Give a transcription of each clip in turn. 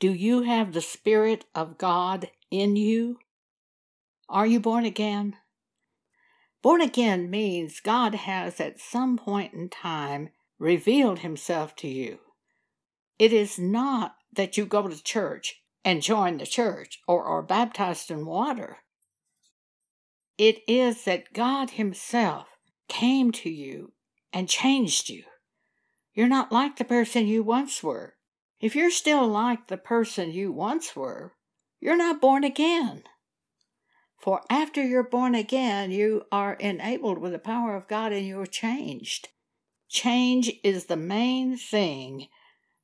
Do you have the Spirit of God in you? Are you born again? Born again means God has at some point in time revealed himself to you. It is not that you go to church and join the church or are baptized in water. It is that God Himself came to you and changed you. You're not like the person you once were. If you're still like the person you once were, you're not born again. For after you're born again, you are enabled with the power of God and you're changed. Change is the main thing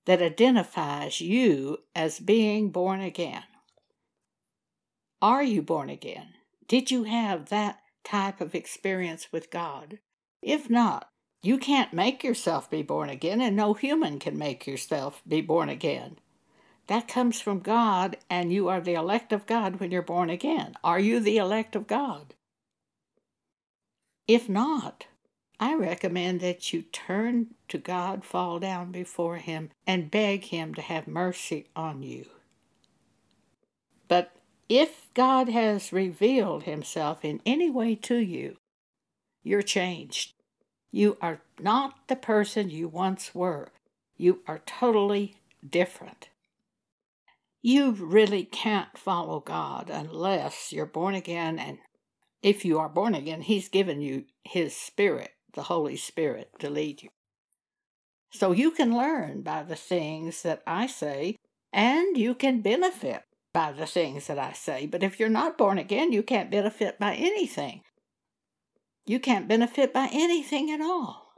that identifies you as being born again. Are you born again? Did you have that type of experience with God? If not, you can't make yourself be born again, and no human can make yourself be born again. That comes from God, and you are the elect of God when you're born again. Are you the elect of God? If not, I recommend that you turn to God, fall down before Him, and beg Him to have mercy on you. But if God has revealed Himself in any way to you, you're changed. You are not the person you once were. You are totally different. You really can't follow God unless you're born again, and if you are born again, He's given you His Spirit, the Holy Spirit, to lead you. So you can learn by the things that I say, and you can benefit by the things that I say. But if you're not born again, you can't benefit by anything. You can't benefit by anything at all.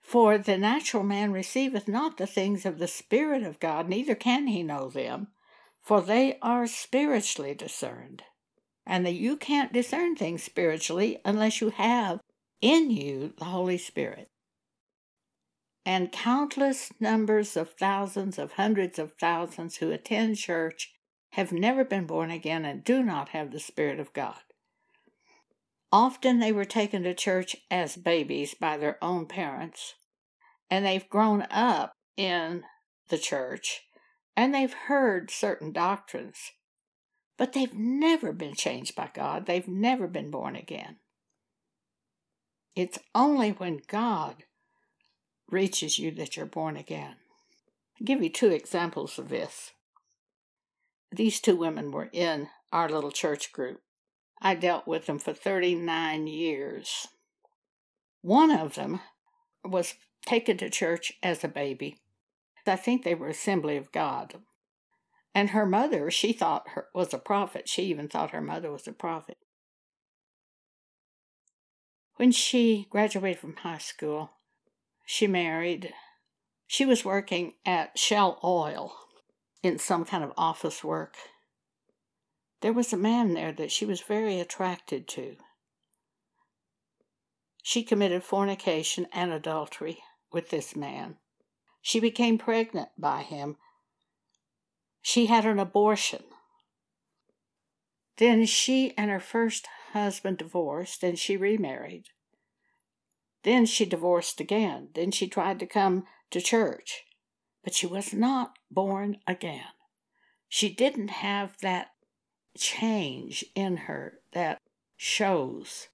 For the natural man receiveth not the things of the Spirit of God, neither can he know them, for they are spiritually discerned. And that you can't discern things spiritually unless you have in you the Holy Spirit and countless numbers of thousands of hundreds of thousands who attend church have never been born again and do not have the Spirit of God. Often they were taken to church as babies by their own parents, and they've grown up in the church and they've heard certain doctrines, but they've never been changed by God. They've never been born again. It's only when God reaches you that you're born again. I'll give you two examples of this. These two women were in our little church group. I dealt with them for 39 years. One of them was taken to church as a baby. I think they were Assembly of God. And her mother, she thought her was a prophet. She even thought her mother was a prophet. When she graduated from high school, she married. She was working at Shell Oil in some kind of office work. There was a man there that she was very attracted to. She committed fornication and adultery with this man. She became pregnant by him. She had an abortion. Then she and her first husband divorced and she remarried. Then she divorced again. Then she tried to come to church but she was not born again. She didn't have that change in her that shows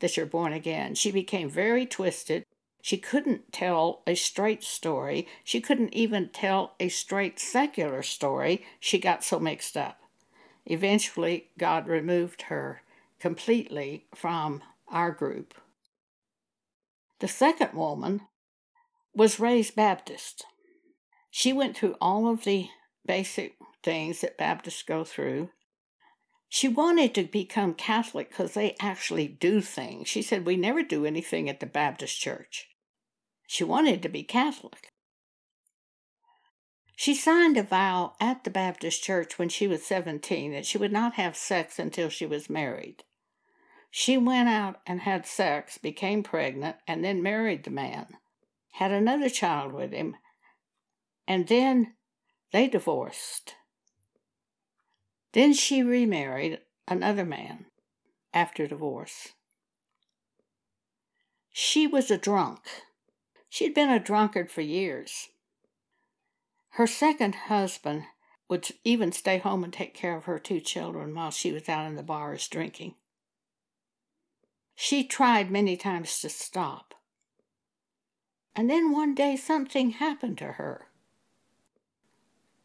that you're born again. She became very twisted. She couldn't tell a straight story. She couldn't even tell a straight secular story. She got so mixed up. Eventually, God removed her completely from our group. The second woman was raised Baptist. She went through all of the basic things that Baptists go through. She wanted to become Catholic because they actually do things. She said, We never do anything at the Baptist church. She wanted to be Catholic. She signed a vow at the Baptist church when she was 17 that she would not have sex until she was married. She went out and had sex, became pregnant, and then married the man, had another child with him, and then they divorced. Then she remarried another man after divorce. She was a drunk. She'd been a drunkard for years. Her second husband would even stay home and take care of her two children while she was out in the bars drinking. She tried many times to stop. And then one day something happened to her.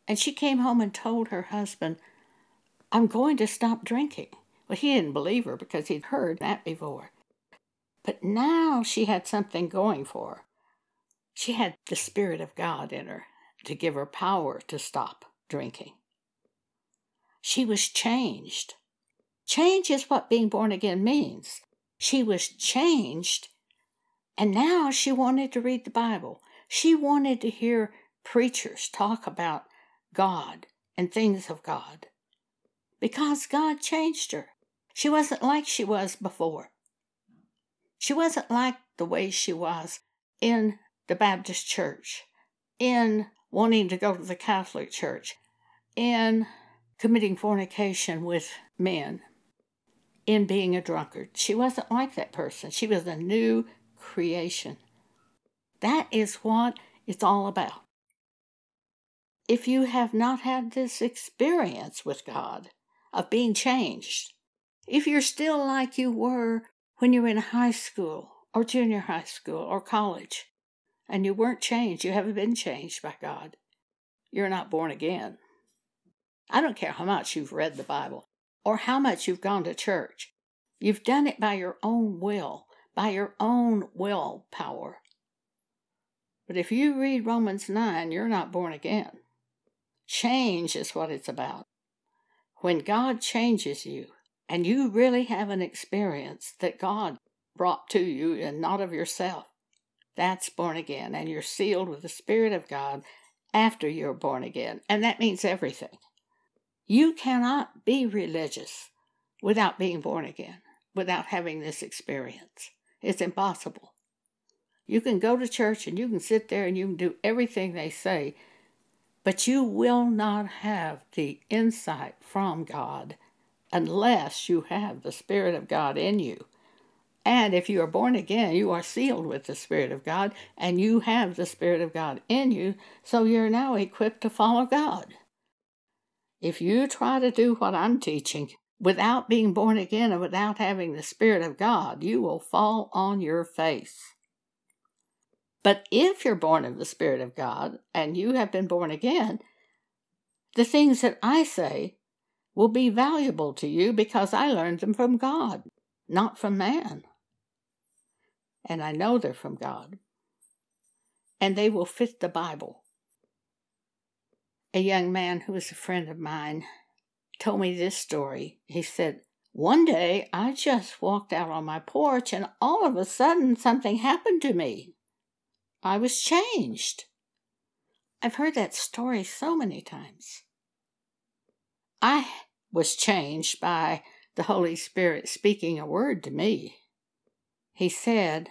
And she came home and told her husband, I'm going to stop drinking. Well, he didn't believe her because he'd heard that before. But now she had something going for her. She had the Spirit of God in her to give her power to stop drinking. She was changed. Change is what being born again means. She was changed, and now she wanted to read the Bible. She wanted to hear preachers talk about God and things of God because God changed her. She wasn't like she was before. She wasn't like the way she was in the Baptist church, in wanting to go to the Catholic church, in committing fornication with men, in being a drunkard. She wasn't like that person. She was a new creation. That is what it's all about. If you have not had this experience with God of being changed, if you're still like you were when you were in high school or junior high school or college, and you weren't changed, you haven't been changed by God, you're not born again. I don't care how much you've read the Bible or how much you've gone to church. You've done it by your own will, by your own willpower. But if you read Romans 9, you're not born again. Change is what it's about. When God changes you, and you really have an experience that God brought to you and not of yourself, that's born again, and you're sealed with the Spirit of God after you're born again. And that means everything. You cannot be religious without being born again, without having this experience. It's impossible. You can go to church and you can sit there and you can do everything they say, but you will not have the insight from God unless you have the Spirit of God in you. And if you are born again, you are sealed with the Spirit of God, and you have the Spirit of God in you, so you're now equipped to follow God. If you try to do what I'm teaching without being born again and without having the Spirit of God, you will fall on your face. But if you're born of the Spirit of God and you have been born again, the things that I say will be valuable to you because I learned them from God, not from man and I know they're from God. And they will fit the Bible. A young man who was a friend of mine told me this story. He said, One day I just walked out on my porch and all of a sudden something happened to me. I was changed. I've heard that story so many times. I was changed by the Holy Spirit speaking a word to me. He said,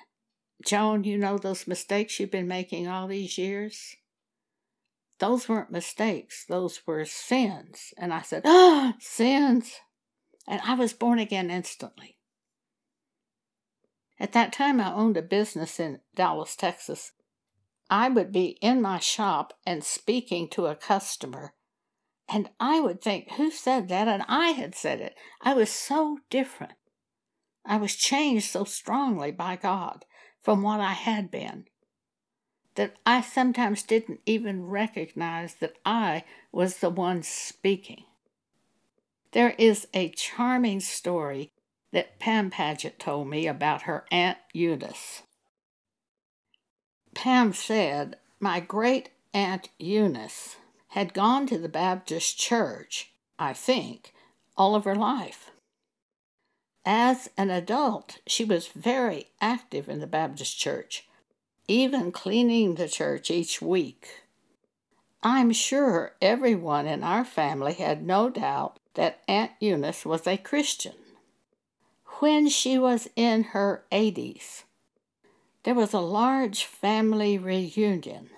Joan, you know those mistakes you've been making all these years? Those weren't mistakes, those were sins. And I said, Ah, sins. And I was born again instantly. At that time, I owned a business in Dallas, Texas. I would be in my shop and speaking to a customer, and I would think, Who said that? And I had said it. I was so different. I was changed so strongly by God from what I had been that I sometimes didn't even recognize that I was the one speaking. There is a charming story that Pam Paget told me about her Aunt Eunice. Pam said, My great Aunt Eunice had gone to the Baptist church, I think, all of her life. As an adult, she was very active in the Baptist church, even cleaning the church each week. I'm sure everyone in our family had no doubt that Aunt Eunice was a Christian. When she was in her 80s, there was a large family reunion.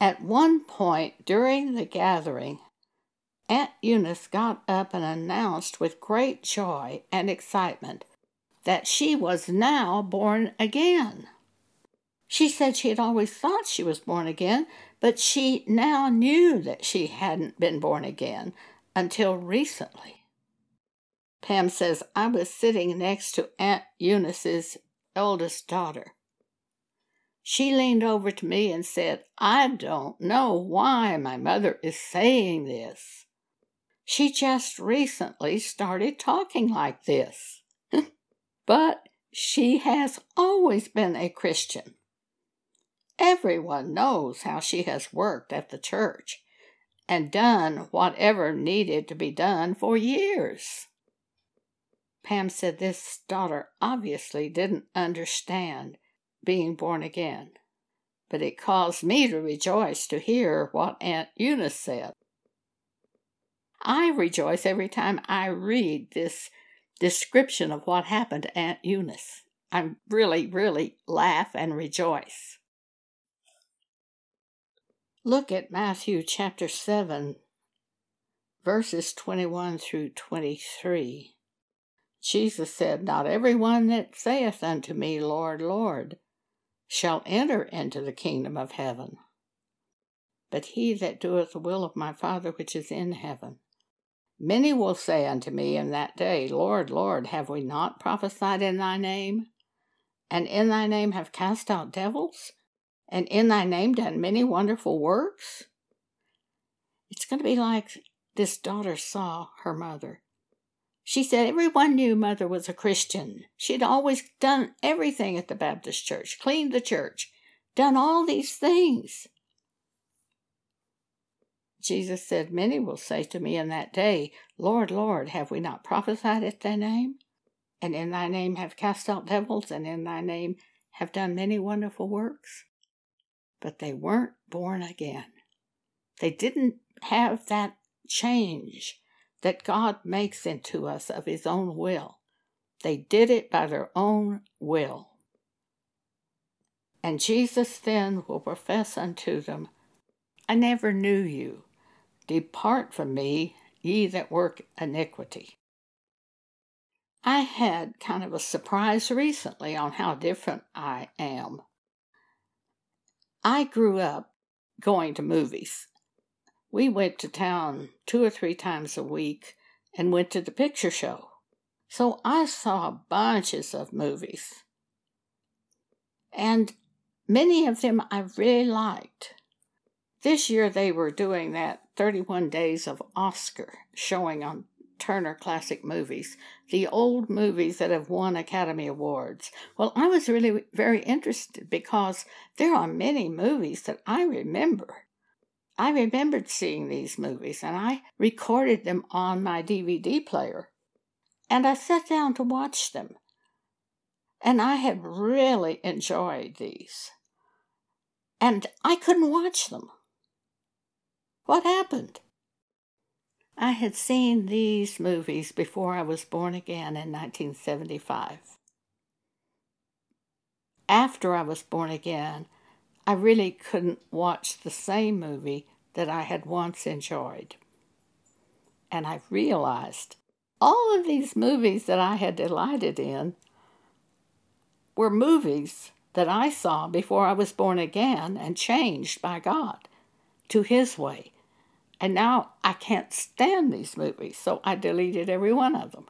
At one point during the gathering, Aunt Eunice got up and announced with great joy and excitement that she was now born again. She said she had always thought she was born again, but she now knew that she hadn't been born again until recently. Pam says, I was sitting next to Aunt Eunice's eldest daughter. She leaned over to me and said, I don't know why my mother is saying this. She just recently started talking like this. but she has always been a Christian. Everyone knows how she has worked at the church and done whatever needed to be done for years. Pam said this daughter obviously didn't understand being born again, but it caused me to rejoice to hear what Aunt Eunice said. I rejoice every time I read this description of what happened to Aunt Eunice. I really, really laugh and rejoice. Look at Matthew chapter 7, verses 21 through 23. Jesus said, Not every one that saith unto me, Lord, Lord, shall enter into the kingdom of heaven, but he that doeth the will of my Father which is in heaven. Many will say unto me in that day, Lord, Lord, have we not prophesied in thy name? And in thy name have cast out devils? and in thy name done many wonderful works? It's going to be like this daughter saw her mother. She said everyone knew mother was a Christian. She'd always done everything at the Baptist church, cleaned the church, done all these things. Jesus said, Many will say to me in that day, Lord, Lord, have we not prophesied at thy name? And in thy name have cast out devils, and in thy name have done many wonderful works? but they weren't born again. They didn't have that change that God makes into us of His own will. They did it by their own will. And Jesus then will profess unto them, I never knew you. Depart from me, ye that work iniquity. I had kind of a surprise recently on how different I am I grew up going to movies. We went to town two or three times a week and went to the picture show. So I saw bunches of movies. And many of them I really liked. This year they were doing that 31 Days of Oscar showing on Turner Classic Movies, the old movies that have won Academy Awards. Well, I was really very interested because there are many movies that I remember. I remembered seeing these movies and I recorded them on my DVD player. And I sat down to watch them. And I had really enjoyed these. And I couldn't watch them. What happened? I had seen these movies before I was born again in 1975. After I was born again, I really couldn't watch the same movie that I had once enjoyed. And I realized all of these movies that I had delighted in were movies that I saw before I was born again and changed by God to His way and now I can't stand these movies, so I deleted every one of them.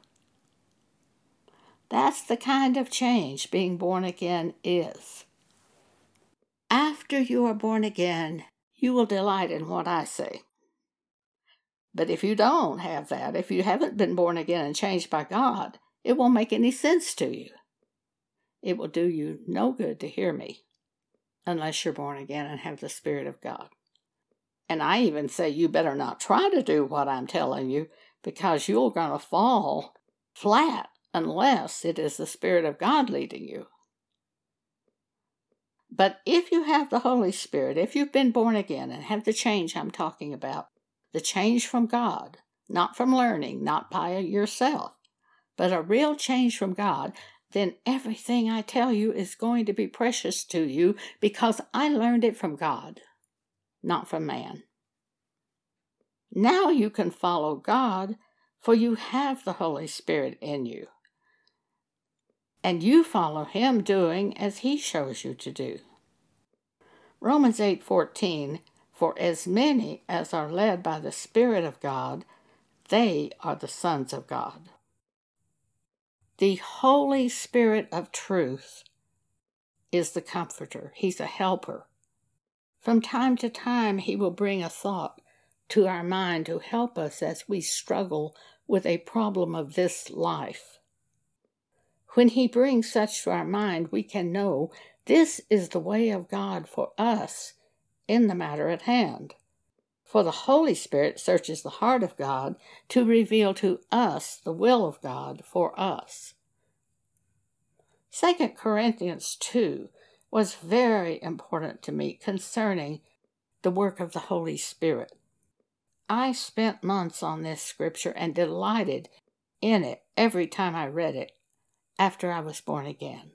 That's the kind of change being born again is. After you are born again, you will delight in what I say. But if you don't have that, if you haven't been born again and changed by God, it won't make any sense to you. It will do you no good to hear me unless you're born again and have the Spirit of God. And I even say you better not try to do what I'm telling you because you're going to fall flat unless it is the Spirit of God leading you. But if you have the Holy Spirit, if you've been born again and have the change I'm talking about, the change from God, not from learning, not by yourself, but a real change from God, then everything I tell you is going to be precious to you because I learned it from God not from man. Now you can follow God, for you have the Holy Spirit in you. And you follow Him doing as He shows you to do. Romans 8:14 For as many as are led by the Spirit of God, they are the sons of God. The Holy Spirit of truth is the comforter. He's a helper. From time to time, he will bring a thought to our mind to help us as we struggle with a problem of this life. When he brings such to our mind, we can know this is the way of God for us in the matter at hand. For the Holy Spirit searches the heart of God to reveal to us the will of God for us. 2 Corinthians 2 was very important to me concerning the work of the Holy Spirit. I spent months on this scripture and delighted in it every time I read it after I was born again.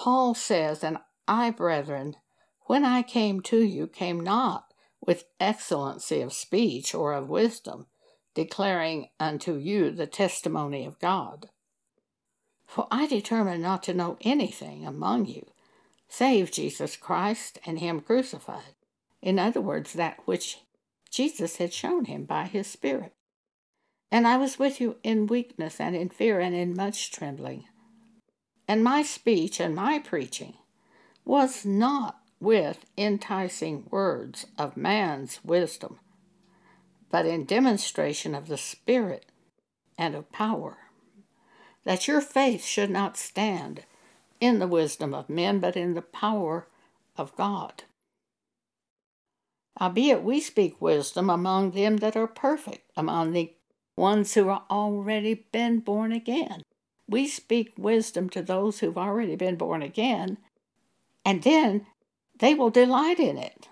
Paul says, And I, brethren, when I came to you, came not with excellency of speech or of wisdom, declaring unto you the testimony of God. For I determined not to know anything among you, save Jesus Christ and Him crucified. In other words, that which Jesus had shown him by his Spirit. And I was with you in weakness and in fear and in much trembling. And my speech and my preaching was not with enticing words of man's wisdom, but in demonstration of the Spirit and of power, that your faith should not stand in the wisdom of men, but in the power of God. Albeit we speak wisdom among them that are perfect, among the ones who are already been born again. We speak wisdom to those who've already been born again, and then they will delight in it.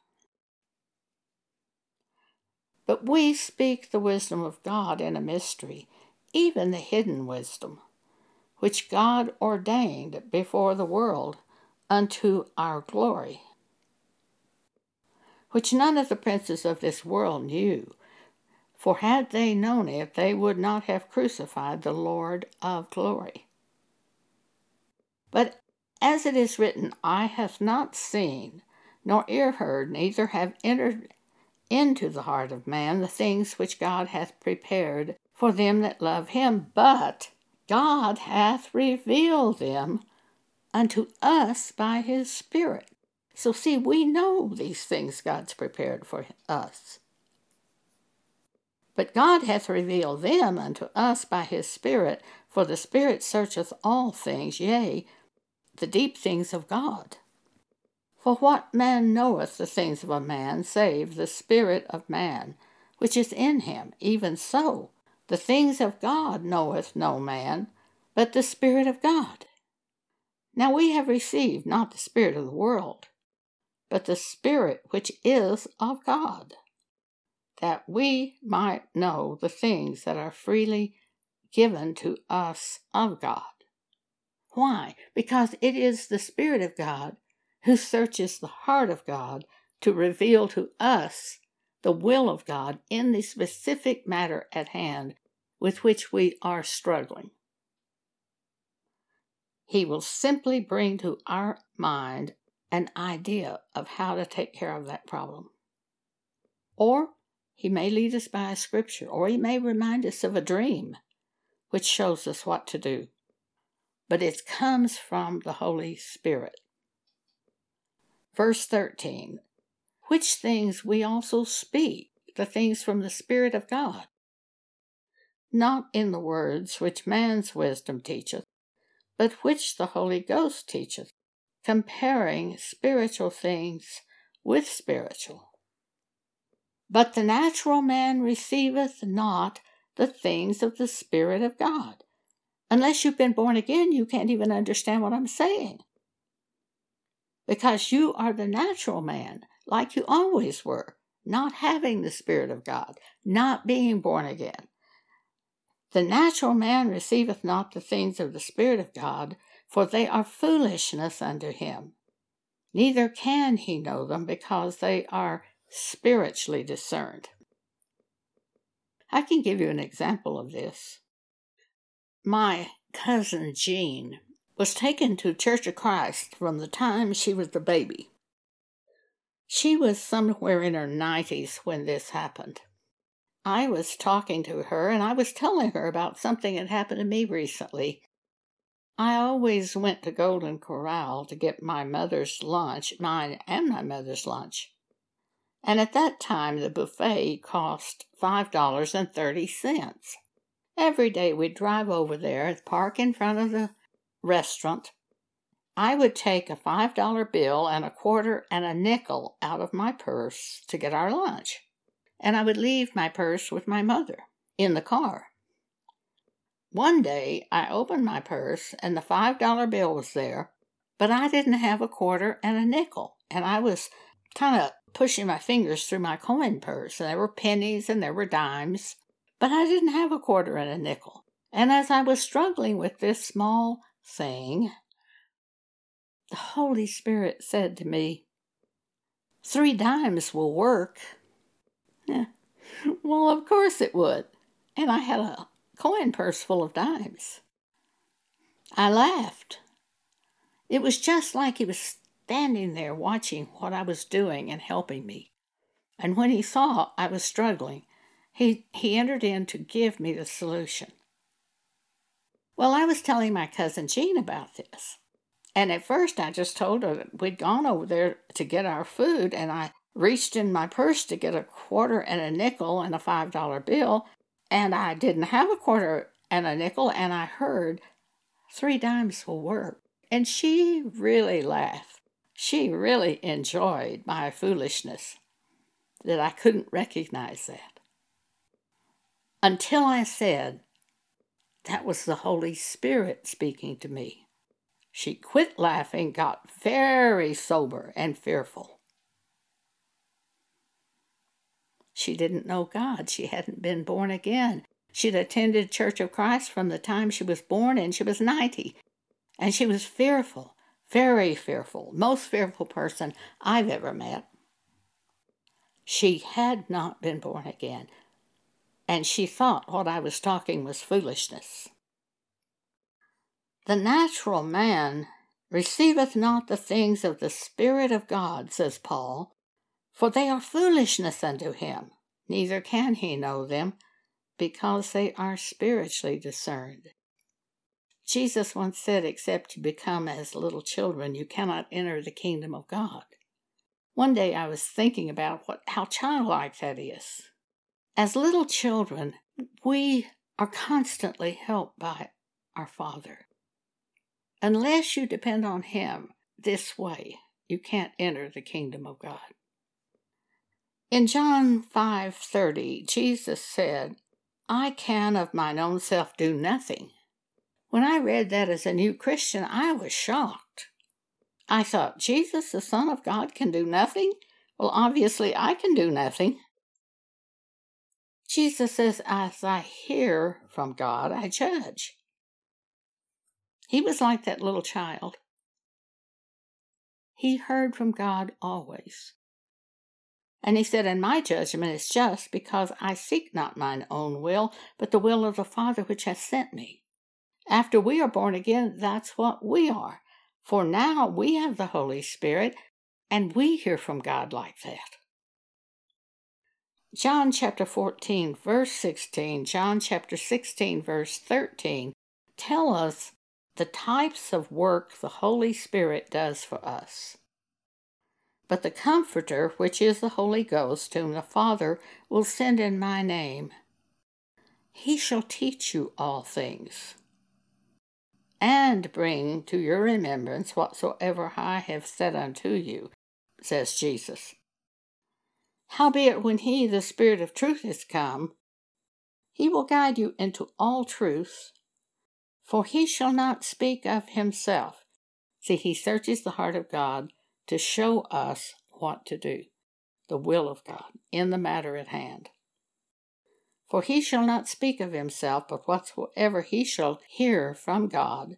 But we speak the wisdom of God in a mystery, even the hidden wisdom, which God ordained before the world unto our glory, which none of the princes of this world knew. For had they known it, they would not have crucified the Lord of glory. But as it is written, Eye hath not seen, nor ear heard, neither have entered into the heart of man the things which God hath prepared for them that love him, but God hath revealed them unto us by his Spirit. So, see, we know these things God's prepared for us. But God hath revealed them unto us by his Spirit, for the Spirit searcheth all things, yea, the deep things of God. For what man knoweth the things of a man, save the Spirit of man, which is in him? Even so, the things of God knoweth no man, but the Spirit of God. Now we have received not the Spirit of the world, but the Spirit which is of God, that we might know the things that are freely given to us of God. Why? Because it is the Spirit of God who searches the heart of God to reveal to us the will of God in the specific matter at hand with which we are struggling. He will simply bring to our mind an idea of how to take care of that problem. Or he may lead us by a scripture, or he may remind us of a dream which shows us what to do but it comes from the Holy Spirit. Verse 13 Which things we also speak, the things from the Spirit of God, not in the words which man's wisdom teacheth, but which the Holy Ghost teacheth, comparing spiritual things with spiritual. But the natural man receiveth not the things of the Spirit of God Unless you've been born again, you can't even understand what I'm saying. Because you are the natural man, like you always were, not having the Spirit of God, not being born again. The natural man receiveth not the things of the Spirit of God, for they are foolishness unto him. Neither can he know them because they are spiritually discerned. I can give you an example of this. My cousin Jean was taken to Church of Christ from the time she was a baby. She was somewhere in her 90s when this happened. I was talking to her and I was telling her about something that happened to me recently. I always went to Golden Corral to get my mother's lunch, mine and my mother's lunch. And at that time, the buffet cost $5.30. Every day we'd drive over there, park in front of the restaurant. I would take a $5 bill and a quarter and a nickel out of my purse to get our lunch and I would leave my purse with my mother in the car. One day I opened my purse and the five dollar bill was there, but I didn't have a quarter and a nickel, and I was kind of pushing my fingers through my coin purse. There were pennies and there were dimes, but I didn't have a quarter and a nickel. And as I was struggling with this small thing, the Holy Spirit said to me, Three dimes will work. Yeah. Well, of course it would. And I had a coin purse full of dimes. I laughed. It was just like he was standing there watching what I was doing and helping me. And when he saw I was struggling, he, he entered in to give me the solution. Well, I was telling my cousin Jean about this. And at first, I just told her that we'd gone over there to get our food, and I reached in my purse to get a quarter and a nickel and a five dollar bill, and I didn't have a quarter and a nickel, and I heard three dimes will work. And she really laughed. She really enjoyed my foolishness that I couldn't recognize that. Until I said, that was the Holy Spirit speaking to me. She quit laughing, got very sober and fearful. She didn't know God. She hadn't been born again. She'd attended Church of Christ from the time she was born and she was 90. And she was fearful, very fearful, most fearful person I've ever met. She had not been born again, and she thought what I was talking was foolishness. The natural man receiveth not the things of the Spirit of God, says Paul, for they are foolishness unto him, neither can he know them, because they are spiritually discerned. Jesus once said, Except you become as little children, you cannot enter the kingdom of God. One day I was thinking about what, how childlike that is. As little children, we are constantly helped by our Father. Unless you depend on Him this way, you can't enter the kingdom of God. In John 5:30, Jesus said, "I can of mine own self do nothing." When I read that as a new Christian, I was shocked. I thought, Jesus, the Son of God, can do nothing? Well, obviously, I can do nothing. Jesus says, As I hear from God, I judge. He was like that little child. He heard from God always. And he said, And my judgment is just, because I seek not mine own will, but the will of the Father which hath sent me. After we are born again, that's what we are. For now we have the Holy Spirit, and we hear from God like that. John chapter 14, verse 16, John chapter 16, verse 13 tell us the types of work the Holy Spirit does for us. But the Comforter, which is the Holy Ghost, whom the Father will send in my name, he shall teach you all things, and bring to your remembrance whatsoever I have said unto you, says Jesus. Howbeit, when he, the Spirit of truth, is come, he will guide you into all truth, for he shall not speak of himself. See, he searches the heart of God to show us what to do, the will of God, in the matter at hand. For he shall not speak of himself, but whatsoever he shall hear from God,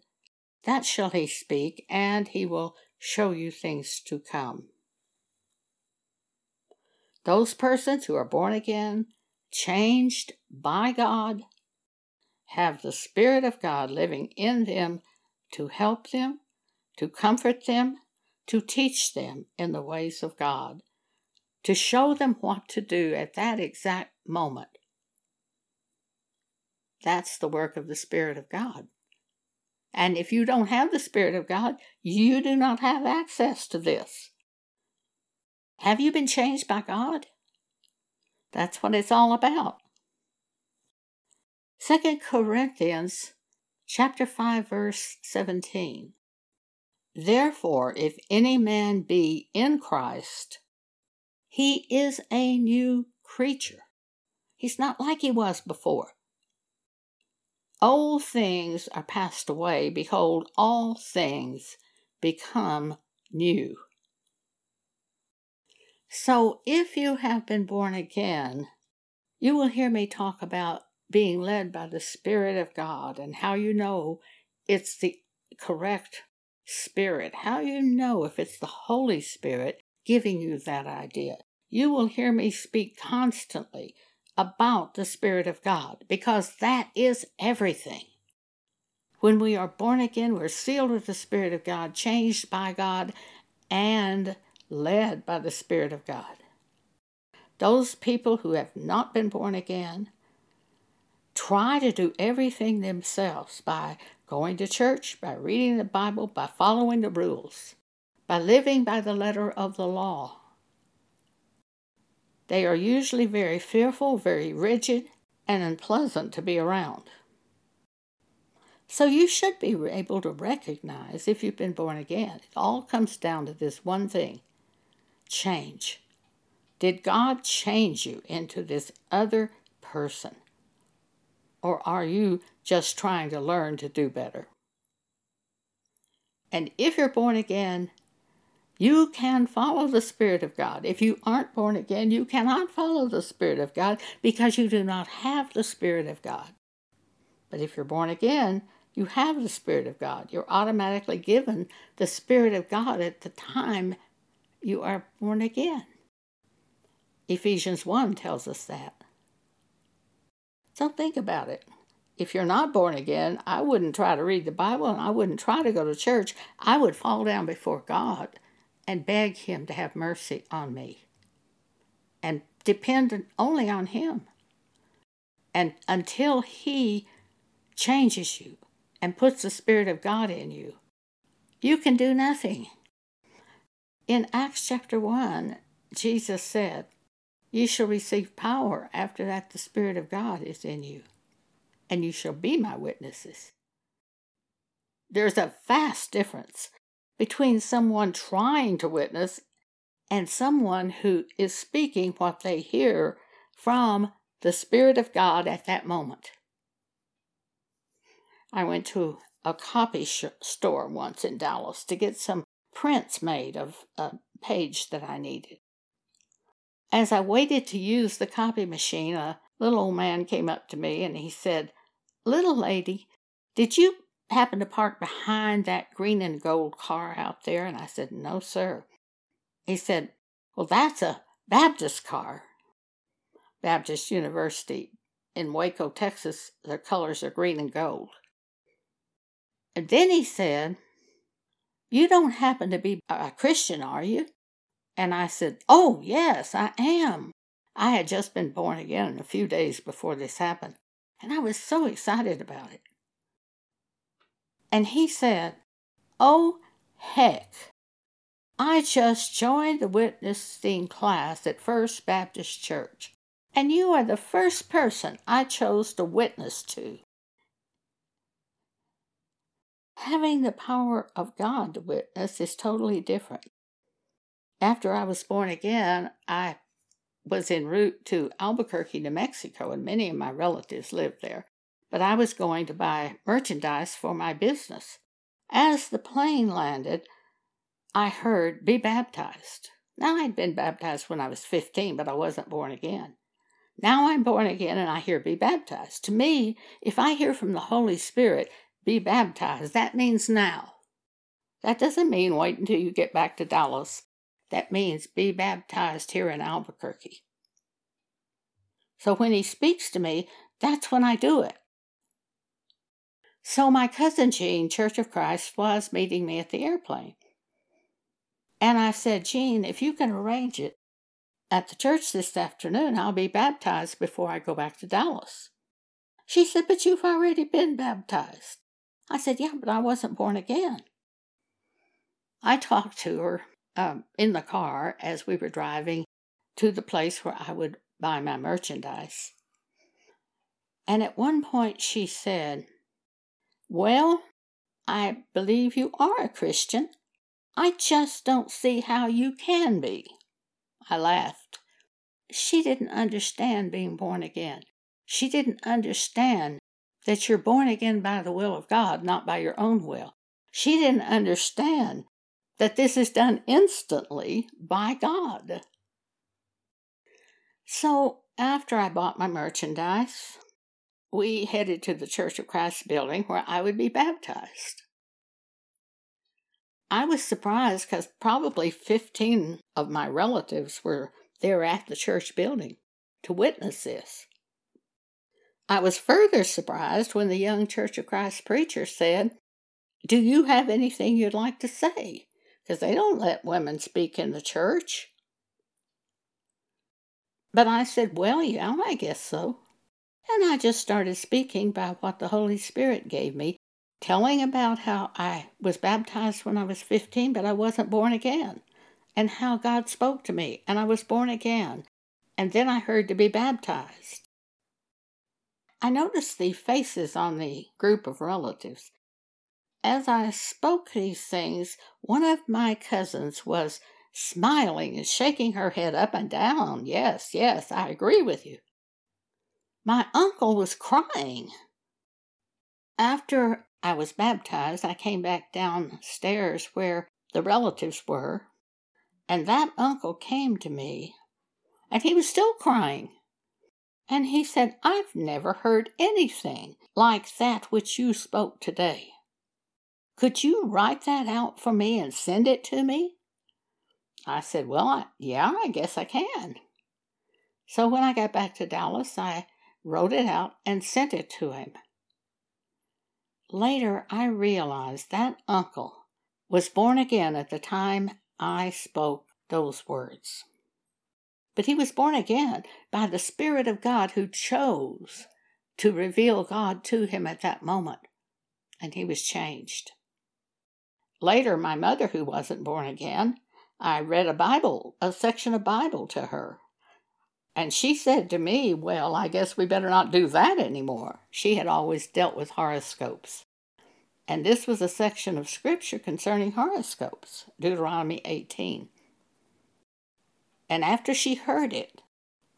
that shall he speak, and he will show you things to come. Those persons who are born again, changed by God, have the Spirit of God living in them to help them, to comfort them, to teach them in the ways of God, to show them what to do at that exact moment. That's the work of the Spirit of God. And if you don't have the Spirit of God, you do not have access to this. Have you been changed by God? That's what it's all about. Second Corinthians chapter 5 verse 17. Therefore, if any man be in Christ, he is a new creature. He's not like he was before. Old things are passed away. Behold, all things become new. So, if you have been born again, you will hear me talk about being led by the Spirit of God and how you know it's the correct Spirit, how you know if it's the Holy Spirit giving you that idea. You will hear me speak constantly about the Spirit of God because that is everything. When we are born again, we're sealed with the Spirit of God, changed by God, and led by the Spirit of God. Those people who have not been born again try to do everything themselves by going to church, by reading the Bible, by following the rules, by living by the letter of the law. They are usually very fearful, very rigid, and unpleasant to be around. So you should be able to recognize if you've been born again. It all comes down to this one thing change. Did God change you into this other person? Or are you just trying to learn to do better? And if you're born again, you can follow the Spirit of God. If you aren't born again, you cannot follow the Spirit of God because you do not have the Spirit of God. But if you're born again, you have the Spirit of God. You're automatically given the Spirit of God at the time you are born again. Ephesians 1 tells us that. So think about it. If you're not born again, I wouldn't try to read the Bible and I wouldn't try to go to church. I would fall down before God and beg Him to have mercy on me and depend only on Him. And until He changes you and puts the Spirit of God in you, you can do nothing. In Acts chapter 1, Jesus said, You shall receive power after that the Spirit of God is in you, and you shall be my witnesses. There's a vast difference between someone trying to witness and someone who is speaking what they hear from the Spirit of God at that moment. I went to a copy sh- store once in Dallas to get some prints made of a page that I needed. As I waited to use the copy machine, a little old man came up to me and he said, Little lady, did you happened to park behind that green and gold car out there? And I said, No, sir. He said, Well, that's a Baylor car. Baylor University in Waco, Texas, their colors are green and gold. And then he said, You don't happen to be a Christian, are you? And I said, Oh, yes, I am. I had just been born again a few days before this happened, and I was so excited about it. And he said, Oh, heck. I just joined the witnessing class at First Baptist Church, and you are the first person I chose to witness to. Having the power of God to witness is totally different. After I was born again, I was en route to Albuquerque, New Mexico, and many of my relatives lived there but I was going to buy merchandise for my business. As the plane landed, I heard, Be baptized. Now, I'd been baptized when I was 15, but I wasn't born again. Now I'm born again and I hear, Be baptized. To me, if I hear from the Holy Spirit, Be baptized, that means now. That doesn't mean wait until you get back to Dallas. That means be baptized here in Albuquerque. So when he speaks to me, that's when I do it. So my cousin Jean, Church of Christ, was meeting me at the airplane. And I said, Jean, if you can arrange it, at the church this afternoon. I'll be baptized before I go back to Dallas. She said, But you've already been baptized. I said, Yeah, but I wasn't born again. I talked to her um, in the car as we were driving to the place where I would buy my merchandise. And at one point she said, Well, I believe you are a Christian. I just don't see how you can be. I laughed. She didn't understand being born again. She didn't understand that you're born again by the will of God, not by your own will. She didn't understand that this is done instantly by God. So after I bought my merchandise, we headed to the Church of Christ building where I would be baptized. I was surprised because probably 15 of my relatives were there at the church building to witness this. I was further surprised when the young Church of Christ preacher said, Do you have anything you'd like to say? Because they don't let women speak in the church. But I said, Well, yeah, I guess so. And I just started speaking by what the Holy Spirit gave me, telling about how I was baptized when I was 15, but I wasn't born again, and how God spoke to me, and I was born again, and then I heard to be baptized. I noticed the faces on the group of relatives. As I spoke these things, one of my cousins was smiling and shaking her head up and down. Yes, yes, I agree with you. My uncle was crying. After I was baptized, I came back downstairs where the relatives were, and that uncle came to me, and he was still crying. And he said, I've never heard anything like that which you spoke today. Could you write that out for me and send it to me? I said, Well, I, yeah, I guess I can. So when I got back to Dallas, I wrote it out and sent it to him. Later, I realized that uncle was born again at the time I spoke those words. But he was born again by the Spirit of God who chose to reveal God to him at that moment, and he was changed. Later, my mother, who wasn't born again, I read a Bible, a section of Bible to her. And she said to me, Well, I guess we better not do that anymore. She had always dealt with horoscopes. And this was a section of scripture concerning horoscopes, Deuteronomy 18. And after she heard it,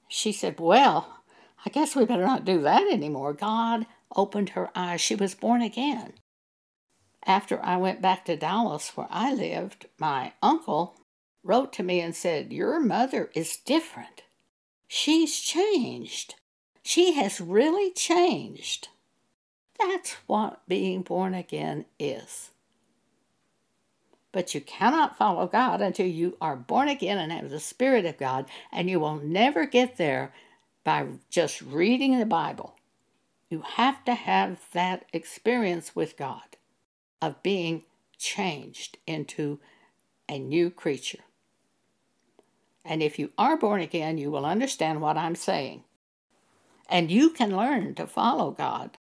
she said, Well, I guess we better not do that anymore. God opened her eyes. She was born again. After I went back to Dallas, where I lived, my uncle wrote to me and said, Your mother is different. She's changed. She has really changed. That's what being born again is. But you cannot follow God until you are born again and have the Spirit of God, and you will never get there by just reading the Bible. You have to have that experience with God of being changed into a new creature. And if you are born again, you will understand what I'm saying. And you can learn to follow God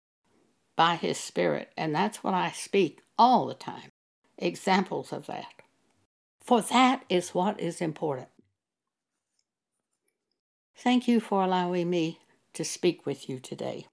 by His Spirit. And that's what I speak all the time examples of that. For that is what is important. Thank you for allowing me to speak with you today.